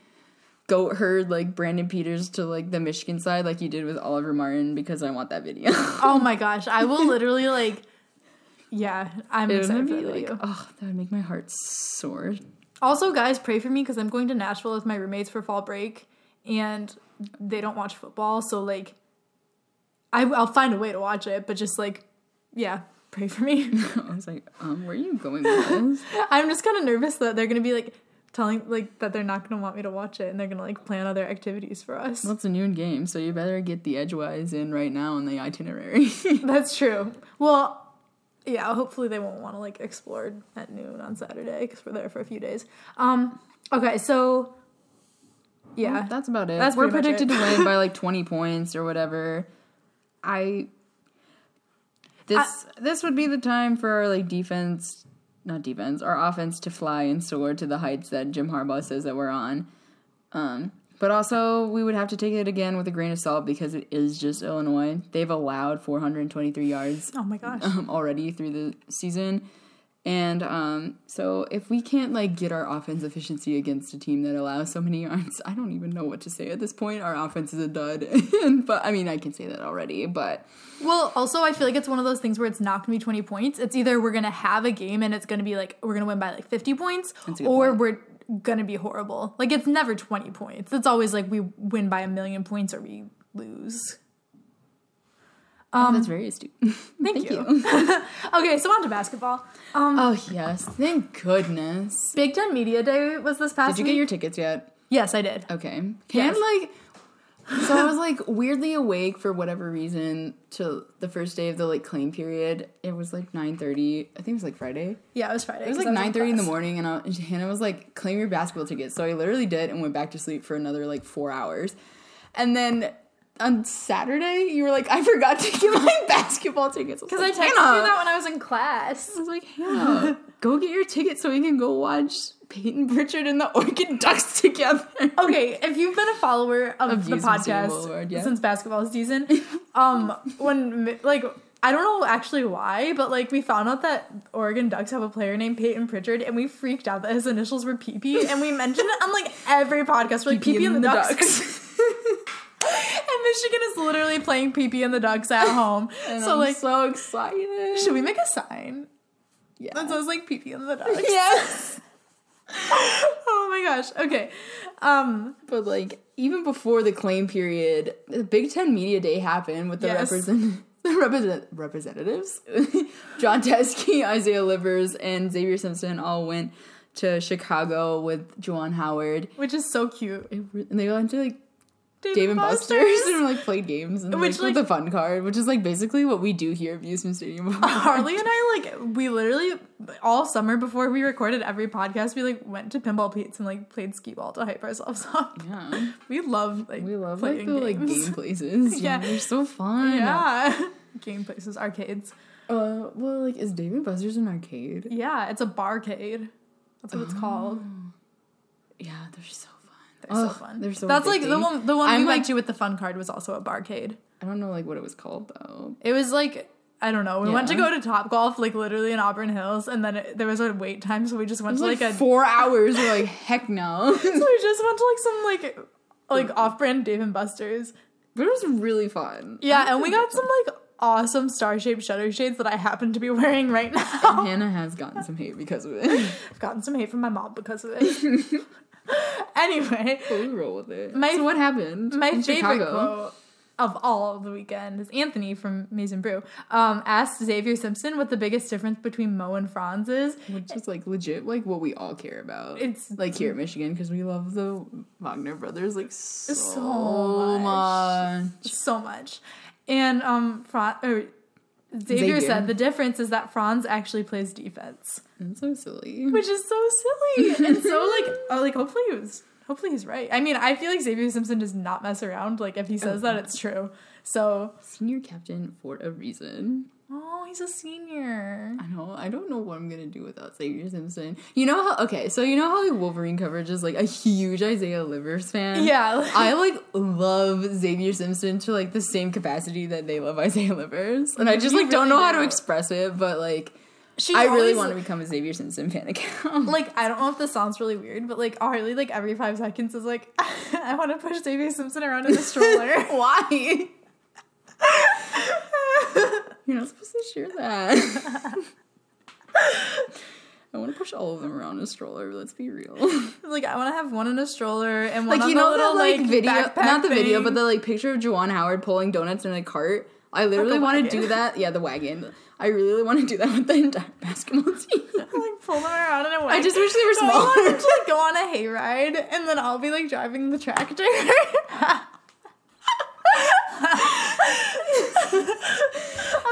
goat herd like Brandon Peters to like the Michigan side, like you did with Oliver Martin, because I want that video. Oh my gosh, I will literally like. Yeah, I'm it excited for be like, video. oh, that would make my heart soar. Also, guys, pray for me because I'm going to Nashville with my roommates for fall break, and they don't watch football. So like, I, I'll find a way to watch it, but just like, yeah, pray for me. I was like, um, where are you going with this? I'm just kind of nervous that they're gonna be like telling like that they're not gonna want me to watch it, and they're gonna like plan other activities for us. well, it's a noon game, so you better get the edgewise in right now in the itinerary. That's true. Well, yeah, hopefully they won't want to like explore at noon on Saturday because we're there for a few days. Um, okay, so yeah, that's about it. That's We're predicted it. to win by like 20 points or whatever. I this this would be the time for our like defense, not defense, our offense to fly and soar to the heights that Jim Harbaugh says that we're on. Um, but also we would have to take it again with a grain of salt because it is just Illinois. They've allowed 423 yards oh my gosh, um, already through the season. And um, so if we can't like get our offense efficiency against a team that allows so many yards, I don't even know what to say at this point. Our offense is a dud. but I mean, I can say that already, but Well, also, I feel like it's one of those things where it's not going to be 20 points. It's either we're going to have a game and it's going to be like, we're going to win by like 50 points, That's a good or point. we're going to be horrible. Like, it's never 20 points. It's always like we win by a million points or we lose. That's very astute. Thank, you. okay, so on to basketball. Um, oh yes, thank goodness. Big Ten Media Day was this past Did you week. get your tickets yet? yes, I did. Okay. Can Yes. like so I was like weirdly awake for whatever reason to the first day of the like claim period. It was like 9:30. I think it was like Friday. Yeah, it was Friday. It was like I nine thirty in the morning, and, I, and Hannah was like, "Claim your basketball tickets." So I literally did, and went back to sleep for another like four hours. And then on Saturday, you were like, "I forgot to get my basketball tickets." Because I was texted like, you "Hannah." that when I was in class. I was like, "Hannah, go get your tickets so we can go watch Peyton Pritchard and the Oregon Ducks together." Okay, if you've been a follower of, Of the you since City podcast Boulevard, yeah. since basketball season, um, when like I don't know actually why, but like we found out that Oregon Ducks have a player named Peyton Pritchard, and we freaked out that his initials were PP, and we mentioned it on like every podcast. We're like PP, and the, Ducks. and Michigan is literally playing PP and the Ducks at home. And so I'm like, so excited. should we make a sign Yeah. that says like PP and the Ducks? yes. oh my gosh. Okay. Um. But like even before the claim period, the Big Ten Media Day happened with the Yes. represent the represent representatives. Jon Teske, Isaiah Livers, and Xavier Simpson all went to Chicago with Juwan Howard. Which is so cute. It And they went to like Dave and Buster's and like played games and Which, like, like- with the fun card, which is like basically what we do here at Views from Stadium. Harley and I like we literally all summer before we recorded every podcast, we like went to pinball Pete's and like played skee ball to hype ourselves up. yeah, We love like we love like playing the like games. game places. Yeah. yeah, they're so fun. Yeah. Game places, arcades. Uh, well, like is Dave and Buster's an arcade? Yeah, it's a barcade. That's what it's called. Yeah, they're so fun. They're so fun. They're so. That's like the one the one I'm we went to with the fun card was also a barcade. I don't know like what it was called though. It was like I don't know. We went to go to Top Golf, like literally in Auburn Hills, and then it, there was a wait time, so we just went to like, like, a four hours. We're like, heck no. so we just went to like some like like off-brand Dave and Buster's. but it was really fun. Yeah, and we got some like awesome star-shaped shutter shades that I happen to be wearing right now. Hannah has gotten some hate because of it. I've gotten some hate from my mom because of it. anyway, we roll with it. My- so what happened? my in favorite Chicago? quote of all of the weekend is Anthony from Maize n Brew um, asked Xavier Simpson what the biggest difference between Mo and Franz is. which is like legit, like what we all care about. It's- like here at Michigan because we love the Wagner brothers like so, So much. so much. And um Fran- or Xavier, Xavier. said the difference is that Franz actually plays defense, That's so silly. which is so silly and so like oh, like hopefully he was hopefully he's right. I mean, I feel like Xavier Simpson does not mess around. Like if he says that, it's true. So Senior captain for a reason. Oh, he's a senior. I know. I don't know what I'm gonna do without Xavier Simpson. You know how? Okay, so you know how like Wolverine coverage is like a huge Isaiah Livers fan. Yeah. I like love Xavier Simpson to like the same capacity that they love Isaiah Livers, and I just like don't really know how to express it, but like She's I really want to become a Xavier Simpson fan account. like I don't know if this sounds really weird, but like Harley like every five seconds is like I want to push Xavier Simpson around in a stroller. Why? You're not supposed to share that. I want to push all of them around in a stroller. Let's be real. like I want to have one in a stroller and one like you the know little that like, like video, not the video, but the like picture of Juwan Howard pulling donuts in a cart. I literally a want to do that. Yeah, the wagon. I really want to do that with the entire basketball team. like pull them around in a way. I just wish they were I want smaller. to like go on a hayride and then I'll be like driving the tractor.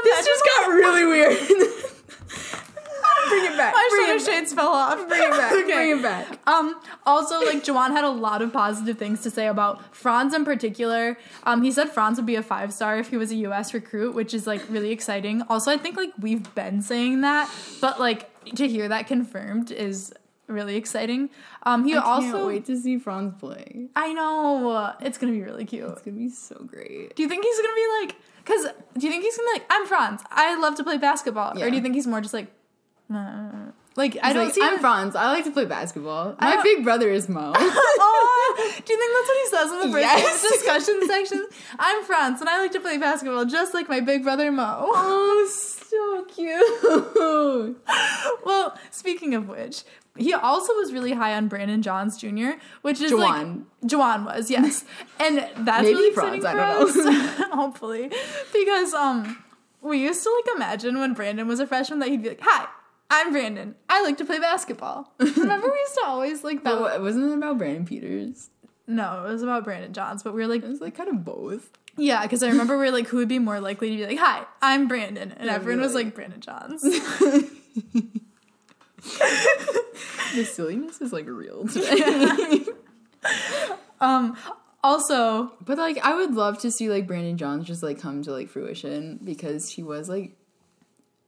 This just got really weird. bring it back. My bring shoulder it back. shades fell off. Bring it back. Okay. Bring it back. Um, also, like Juwan had a lot of positive things to say about Franz in particular. Um, he said Franz would be a five star if he was a U.S. recruit, which is like really exciting. Also, I think like we've been saying that, but like to hear that confirmed is really exciting. Um, he I also can't wait to see Franz play. I know it's gonna be really cute. It's gonna be so great. Do you think he's gonna be like? Cause do you think he's gonna be like? I'm Franz. I love to play basketball. Or do you think he's more just like? "Nah." Like I don't like, see. I'm him- Franz. I like to play basketball. My big brother is Mo. Aw, do you think that's what he says in the first Yes. discussion section? I'm Franz and I like to play basketball just like my big brother Mo. oh, so cute. Well, speaking of which, he also was really high on Brandon Johns Jr., which is Juwan. like Juwan was, yes. And that's Maybe really Franz, I don't us. Hopefully. Because um we used to like imagine when Brandon was a freshman that he'd be like, Hi, I'm Brandon. I like to play basketball. Remember we used to always like that But wasn't it about Brandon Peters? No, it was about Brandon Johns, but we were like It was like kind of both. Yeah, because I remember we were like, who would be more likely to be like, "Hi, I'm Brandon," and Yeah, everyone was like, "Brandon Johns." The silliness is like real today. um, also, but like I would love to see like Brandon Johns just like come to like fruition because he was like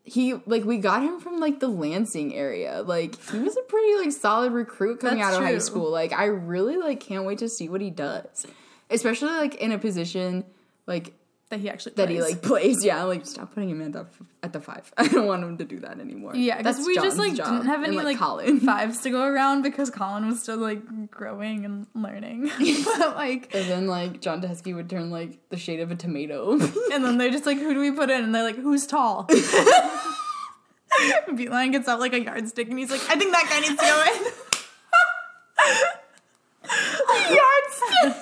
he like we got him from like the Lansing area. Like he was a pretty like solid recruit coming That's out of high school. Like I really like can't wait to see what he does. Especially like in a position like that he actually that he like plays. Yeah, like stop putting him at the at the five. I don't want him to do that anymore. yeah, because we just like didn't have And, any like, Colin. fives to go around because Colin was still like growing and learning. but like, And then like Jon Teske would turn like the shade of a tomato. and then they're just like, "Who do we put in?" And they're like, "Who's tall?" Beilein gets out like a yardstick and he's like, "I think that guy needs to go in." yardstick.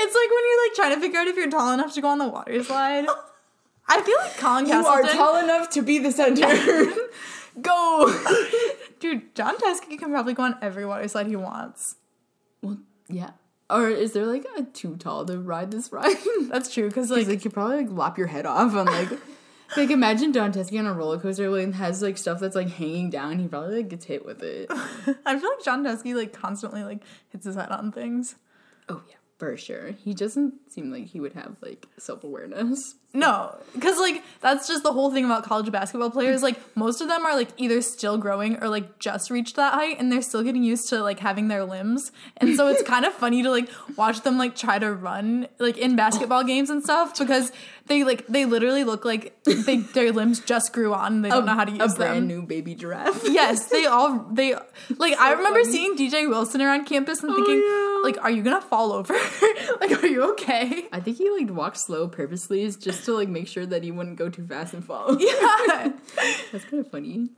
It's like when you're like trying to figure out if you're tall enough to go on the water slide. I feel like Colin you are Castleton, tall enough to be the center. Go. dude. Jon Teske can probably go on every water slide he wants. well, yeah. Or is there like a too tall to ride this ride? That's true because Like, like like you probably like lop your head off on like. Like imagine Jon Teske on a roller coaster like has like stuff that's like hanging down. He probably like gets hit with it. I feel like Jon Teske like constantly like hits his head on things. Oh yeah, for sure. He doesn't seem like he would have like self awareness. No, because like that's just the whole thing about college basketball players. Like most of them are like either still growing or like just reached that height, and they're still getting used to like having their limbs. And so it's kind of funny to like watch them like try to run like in basketball games and stuff because they like they literally look like they their limbs just grew on. and They don't know how to use a brand them. new baby giraffe. Yes, they all they like. I remember funny. seeing DJ Wilson around campus and oh, thinking, yeah. like, "Are you gonna fall over? like, are you okay?" I think he like walked slow purposely is just to like make sure that he wouldn't go too fast and fall. Yeah. That's kind of funny.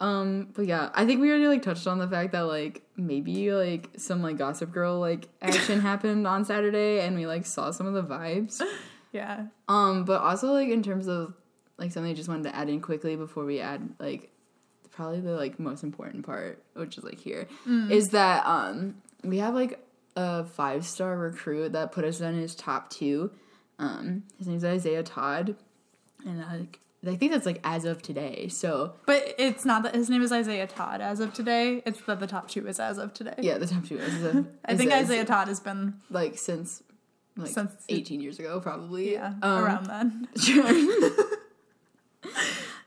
Um, but yeah, I think we already like touched on the fact that like maybe like some like Gossip Girl like action happened on Saturday, and we like saw some of the vibes. yeah. Um, but also like in terms of like something I just wanted to add in quickly before we add like probably the like most important part, which is like here, is that um we have like a five star recruit that put us in his top two. Um, his name's Isaiah Todd, and like I think that's like as of today. So But it's not that his name is Isaiah Todd as of today. It's that the top two is as of today. yeah, the top two is. A, I think is a- Isaiah Todd has been like since like Since- 18 years ago probably. yeah Um, around then. Sure.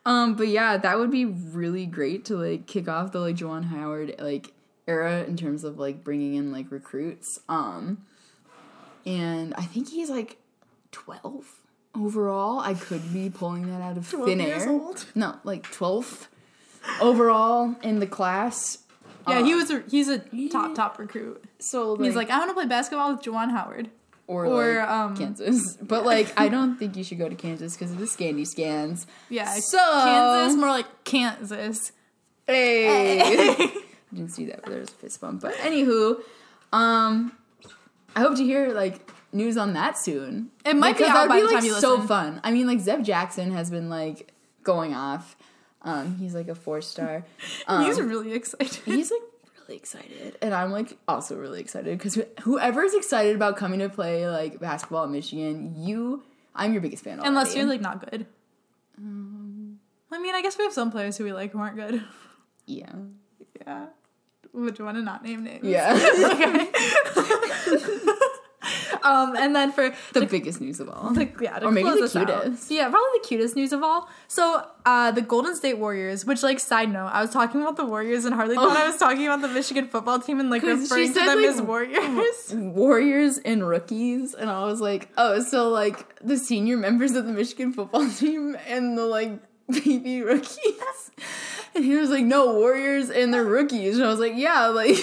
um, but yeah, that would be really great to like kick off the like Juwan Howard like era in terms of like bringing in like recruits. Um, and I think he's like twelve overall. I could be pulling that out of thin years air. old? No, like 12 overall in the class. Yeah, he Uh, was a he's a top top recruit. So He's like, I want to play basketball with Juwan Howard. or, or, like um, Kansas, but like I don't think you should go to Kansas because of the Scandy scans. Yeah, So Kansas, more like Kansas. Hey. I didn't see that, but there's a fist bump. But anywho, um, I hope to hear like news on that soon. It might be out by be the like time you so fun. I mean, like Zeb Jackson has been like going off. Um, he's like a four star. Um, he's really excited. he's like really excited, and I'm like also really excited because whoever's excited about coming to play like basketball at Michigan, you, I'm your biggest fan. Already. Unless you're like not good. I mean, I guess we have some players who we like who aren't good. yeah, Yeah. Would you want to not name names? yeah, Um, and then for the biggest news of all. the, yeah, to Or maybe the us out- cutest. Yeah, probably the cutest news of all. So, uh, the Golden State Warriors, which, like, side note, I was talking about the Warriors and Harley thought I was talking about the Michigan football team and, like, referring to said, them like, as Warriors. Warriors and rookies, and I was like, oh, so like the senior members of the Michigan football team and the like baby rookies. And he was like, no, Warriors and the rookies. And I was like, yeah, like,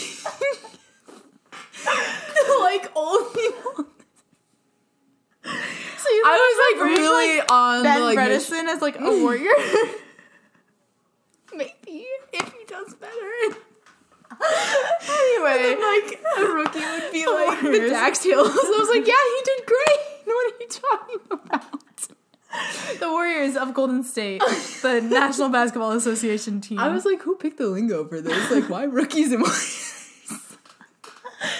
like old people. So you I was like really on Ben the like Bredeson as, like, a warrior? maybe if he does better. anyway. And like a rookie would be like the Warriors. Dax Hills. I was like, yeah, he did great. What are you talking about? the Warriors of Golden State, the National Basketball Association team. I was like, who picked the lingo for this? Like, why rookies and Warriors?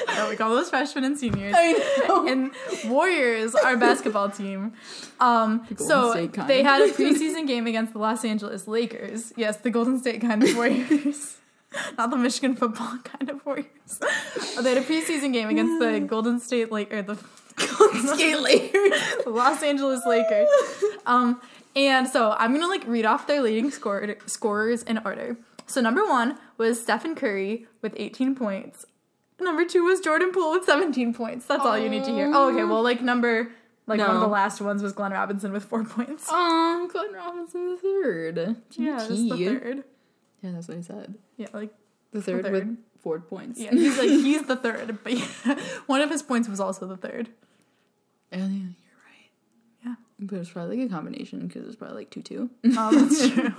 No, we call those freshmen and seniors. I know. and Warriors, our basketball team. Um, Golden so they had a preseason game against the Los Angeles Lakers. Yes, the Golden State kind of Warriors. Not the Michigan football kind of Warriors. they had a preseason game against the Golden State Lake or the skate later. Los Angeles Lakers. Um, and so I'm gonna like read off their leading scorer, scorers in order. So number one was Stephen Curry with 18 points. Number two was Jordan Poole with 17 points. That's all you need to hear. Oh, okay. Well, like number like one of No. the last ones was Glenn Robinson with four points. Um, Glenn Robinson the third. yeah, that's the third. Yeah, that's what he said. Yeah, like The third, third. with four points. yeah, he's like he's the third, but yeah, one of his points was also the third. Oh, right. Yeah. But it's probably like a combination because it's probably like two two. Oh, that's true.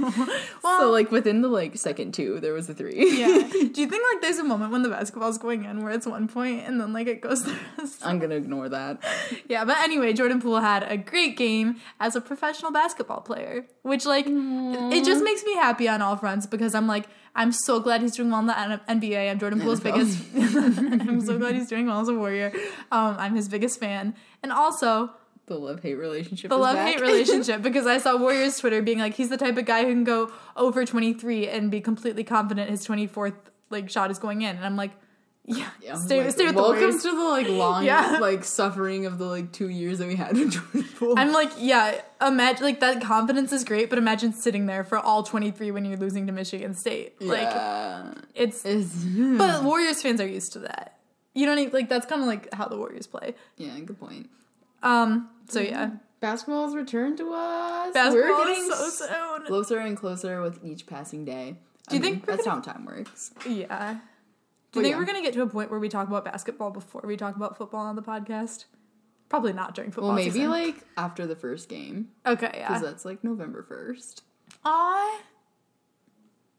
well, so like within the like second two, there was a three. yeah. Do you think like there's a moment when the basketball's going in where it's one point and then like it goes the rest? I'm gonna ignore that. Yeah, but anyway, Jordan Poole had a great game as a professional basketball player, which like it just makes me happy on all fronts because I'm like I'm so glad he's doing well in the N- NBA. I'm Jordan Poole's biggest. I'm so glad he's doing well as a Warrior. Um, I'm his biggest fan, and also The love hate relationship. the love hate relationship because I saw Warriors Twitter being like he's the type of guy who can go over 23 and be completely confident his 24th like shot is going in, and I'm like, yeah, Yeah, stay, like, stay with the welcome Warriors. to the like long Yeah. like suffering of the like two years that we had with Jordan Poole. I'm like, yeah, imagine like that confidence is great, but imagine sitting there for all 23 when you're losing to Michigan State. Like yeah. it's It's, but Warriors fans are used to that. You don't need like that's kind of like how the Warriors play. yeah, good point. Um so yeah, Basketball's returned to us. basketball we're getting so soon. closer and closer with each passing day. Do you I mean, think we're that's how time works? Yeah. Do But you think yeah. we're gonna get to a point where we talk about basketball before we talk about football on the podcast? Probably not during football. Well, maybe season. like after the first game okay, yeah, because that's like November first. Aw.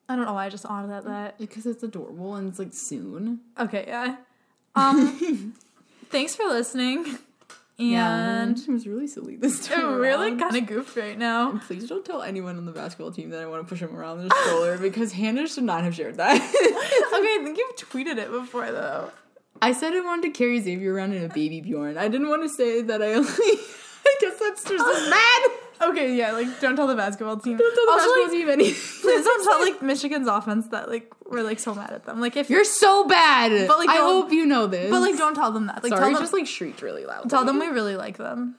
I don't know why I just added that. That Because it's adorable and it's like soon. okay, yeah. Um, thanks for listening. And it was really silly this time. I'm really kind of goofed right now. And please don't tell anyone on the basketball team that I want to push him around in a stroller because Hannah should not have shared that. okay, I think you've tweeted it before though. I said I wanted to carry Xavier around in a baby Bjorn. I didn't want to say that I only I guess that's just as bad. Okay, yeah, like don't tell the basketball team. Don't tell the Also, basketball like, team anything. Please don't tell like Michigan's offense that like we're like so mad at them. Like if You're so bad. But, like, I hope you know this. but like don't tell them that. Like Sorry, tell them just like shrieked really loud. tell them we really like them.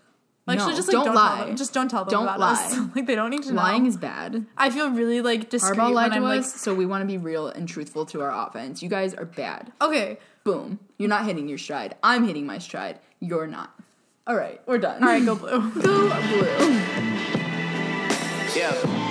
Actually, No, just like don't don't, lie. Just don't tell them Don't about lie. us. like they don't need to lying know. is bad. I feel really like discreet Harbaugh lied when to I'm us, so we want to be real and truthful to our offense. You guys are bad. okay, Boom. You're not hitting your stride. I'm hitting my stride. You're not. All right, we're done. all right, go blue. Go blue. Yeah.